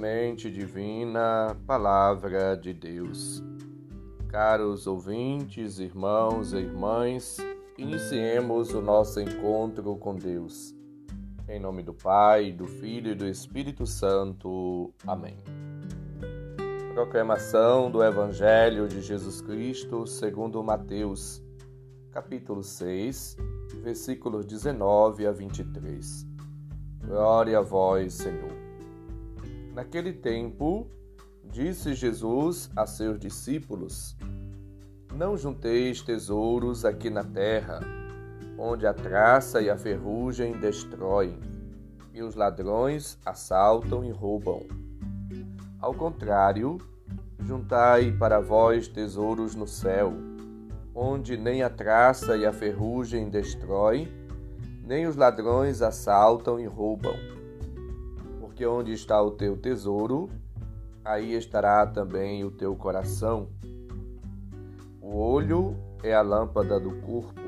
Semente Divina, Palavra de Deus. Caros ouvintes, irmãos e irmãs, iniciemos o nosso encontro com Deus. Em nome do Pai, do Filho e do Espírito Santo. Amém. Proclamação do Evangelho de Jesus Cristo segundo Mateus, capítulo 6, versículos 19 a 23. Glória a vós, Senhor. Naquele tempo, disse Jesus a seus discípulos: Não junteis tesouros aqui na terra, onde a traça e a ferrugem destroem, e os ladrões assaltam e roubam. Ao contrário, juntai para vós tesouros no céu, onde nem a traça e a ferrugem destroem, nem os ladrões assaltam e roubam porque onde está o teu tesouro, aí estará também o teu coração. O olho é a lâmpada do corpo.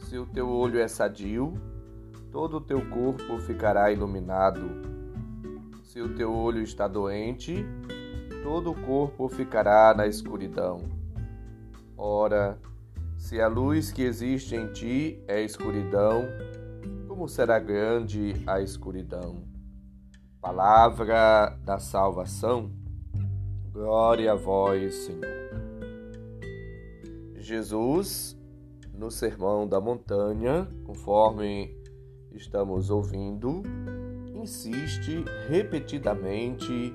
Se o teu olho é sadio, todo o teu corpo ficará iluminado. Se o teu olho está doente, todo o corpo ficará na escuridão. Ora, se a luz que existe em ti é escuridão, como será grande a escuridão? Palavra da salvação, glória a vós, Senhor. Jesus, no Sermão da Montanha, conforme estamos ouvindo, insiste repetidamente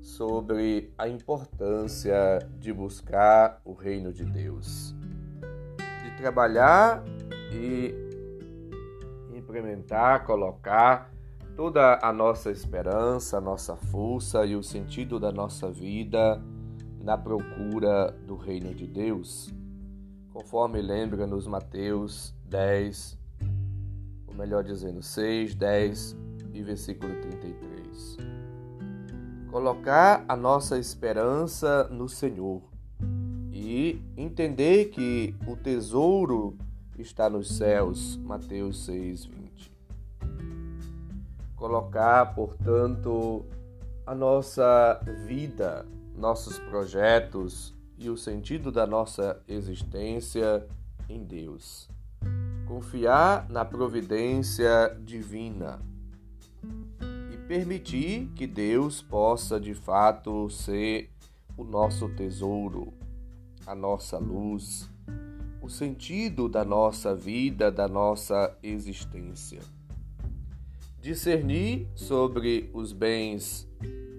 sobre a importância de buscar o reino de Deus, de trabalhar e implementar, colocar toda a nossa esperança, a nossa força e o sentido da nossa vida na procura do reino de Deus. Conforme lembra-nos Mateus 10, ou melhor dizendo, 6, 10 e versículo 33. Colocar a nossa esperança no Senhor e entender que o tesouro está nos céus. Mateus 6, 20 colocar, portanto, a nossa vida, nossos projetos e o sentido da nossa existência em Deus. Confiar na providência divina e permitir que Deus possa de fato ser o nosso tesouro, a nossa luz, o sentido da nossa vida, da nossa existência discernir sobre os bens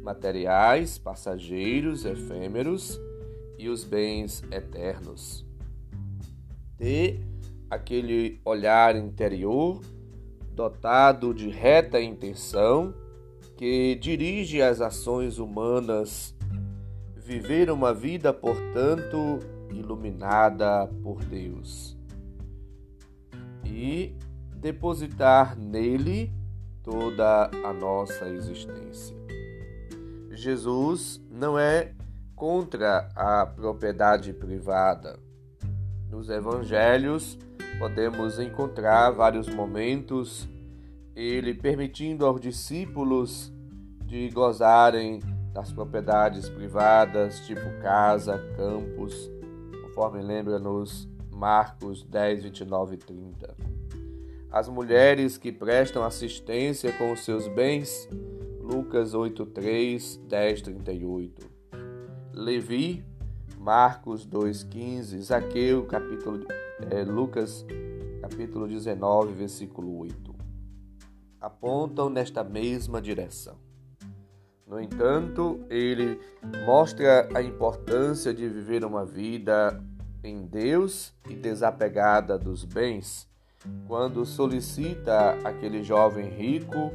materiais, passageiros, efêmeros e os bens eternos. Ter aquele olhar interior dotado de reta intenção que dirige as ações humanas, viver uma vida, portanto, iluminada por Deus e depositar nele toda a nossa existência. Jesus não é contra a propriedade privada. Nos evangelhos podemos encontrar vários momentos ele permitindo aos discípulos de gozarem das propriedades privadas, tipo casa, campos, conforme lembra-nos Marcos 10, 29 e 30 as mulheres que prestam assistência com os seus bens. Lucas 8, 3, 10, 38. Levi, Marcos 2, 15. Zaqueu, capítulo, é, Lucas, capítulo 19, versículo 8. Apontam nesta mesma direção. No entanto, ele mostra a importância de viver uma vida em Deus e desapegada dos bens quando solicita aquele jovem rico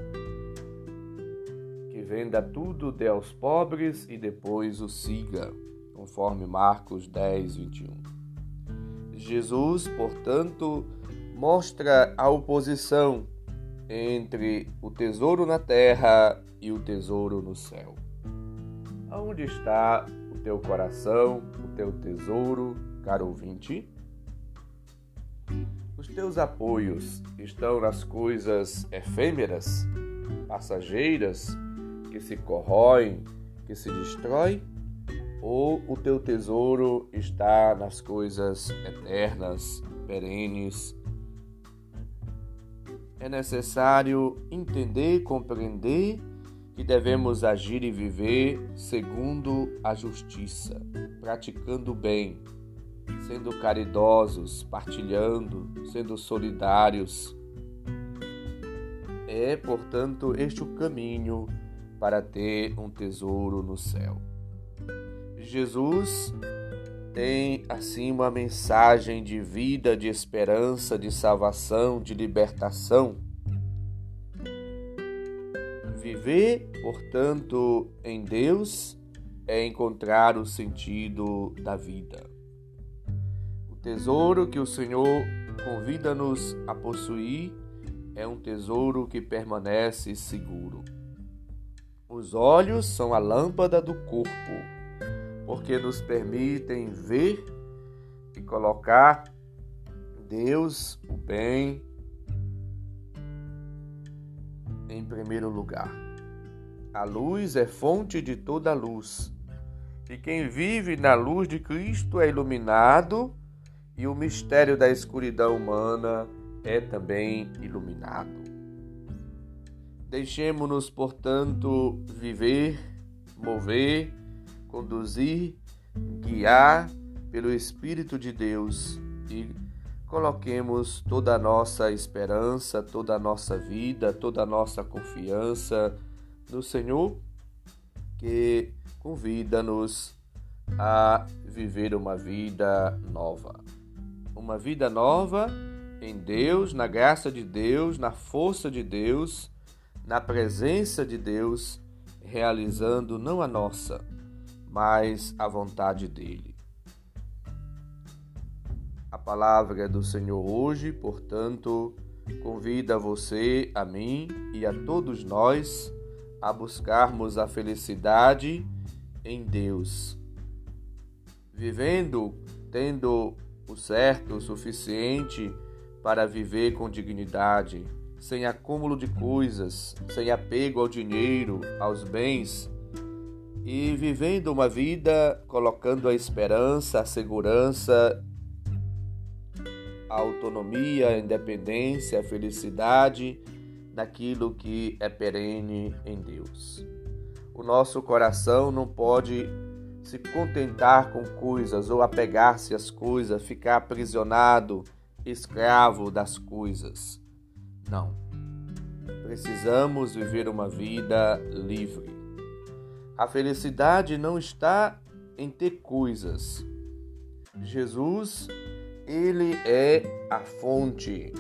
que venda tudo, dê aos pobres e depois o siga, conforme Marcos 10, 21. Jesus, portanto, mostra a oposição entre o tesouro na terra e o tesouro no céu. Aonde está o teu coração, o teu tesouro, caro ouvinte? Os teus apoios estão nas coisas efêmeras, passageiras, que se corroem, que se destrói? Ou o teu tesouro está nas coisas eternas, perenes? É necessário entender, compreender que devemos agir e viver segundo a justiça, praticando o bem, sendo caridosos, partilhando, sendo solidários. É, portanto, este o caminho para ter um tesouro no céu. Jesus tem assim uma mensagem de vida, de esperança, de salvação, de libertação. Viver, portanto, em Deus é encontrar o sentido da vida. Tesouro que o Senhor convida-nos a possuir é um tesouro que permanece seguro. Os olhos são a lâmpada do corpo, porque nos permitem ver e colocar Deus, o bem, em primeiro lugar. A luz é fonte de toda luz, e quem vive na luz de Cristo é iluminado, e o mistério da escuridão humana é também iluminado. Deixemos-nos, portanto, viver, mover, conduzir, guiar pelo Espírito de Deus e coloquemos toda a nossa esperança, toda a nossa vida, toda a nossa confiança no Senhor, que convida-nos a viver uma vida nova. Uma vida nova em Deus, na graça de Deus, na força de Deus na presença de Deus, realizando não a nossa, mas a vontade dele. A palavra do Senhor hoje, portanto, convida você, a mim e a todos nós a buscarmos a felicidade em Deus. Vivendo, tendo o certo, o suficiente para viver com dignidade, sem acúmulo de coisas, sem apego ao dinheiro, aos bens, e vivendo uma vida colocando a esperança, a segurança, a autonomia, a independência, a felicidade naquilo que é perene em Deus. O nosso coração não pode se contentar com coisas ou apegar-se às coisas, ficar aprisionado, escravo das coisas. Não. Precisamos viver uma vida livre. A felicidade não está em ter coisas. Jesus, ele é a fonte,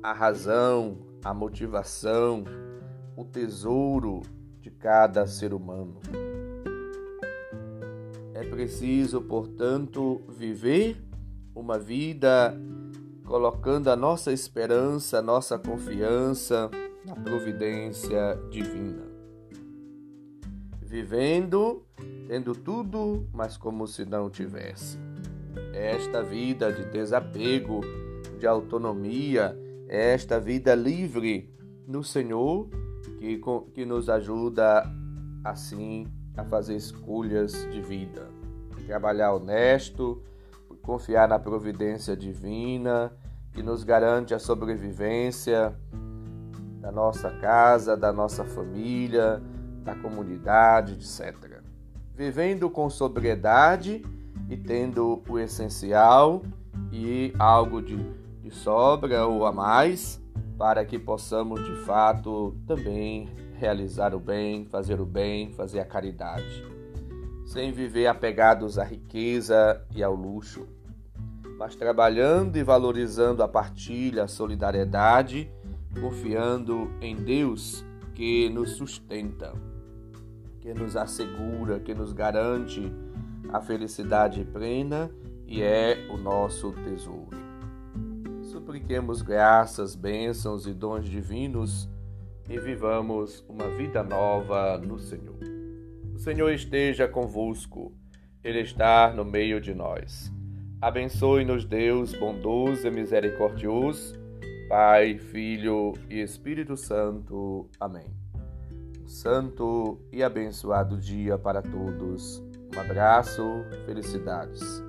a razão, a motivação, o tesouro de cada ser humano. É preciso, portanto, viver uma vida colocando a nossa esperança, a nossa confiança na providência divina. Vivendo, tendo tudo, mas como se não tivesse. Esta vida de desapego, de autonomia, esta vida livre no Senhor que, que nos ajuda assim a fazer escolhas de vida. Trabalhar honesto, confiar na providência divina que nos garante a sobrevivência da nossa casa, da nossa família, da comunidade, etc. Vivendo com sobriedade e tendo o essencial e algo de, de sobra ou a mais, para que possamos de fato também realizar o bem, fazer o bem, fazer a caridade sem viver apegados à riqueza e ao luxo, mas trabalhando e valorizando a partilha, a solidariedade, confiando em Deus que nos sustenta, que nos assegura, que nos garante a felicidade plena e é o nosso tesouro. Supliquemos graças, bênçãos e dons divinos e vivamos uma vida nova no Senhor. O Senhor esteja convosco, Ele está no meio de nós. Abençoe-nos, Deus bondoso e misericordioso, Pai, Filho e Espírito Santo. Amém. santo e abençoado dia para todos. Um abraço, felicidades.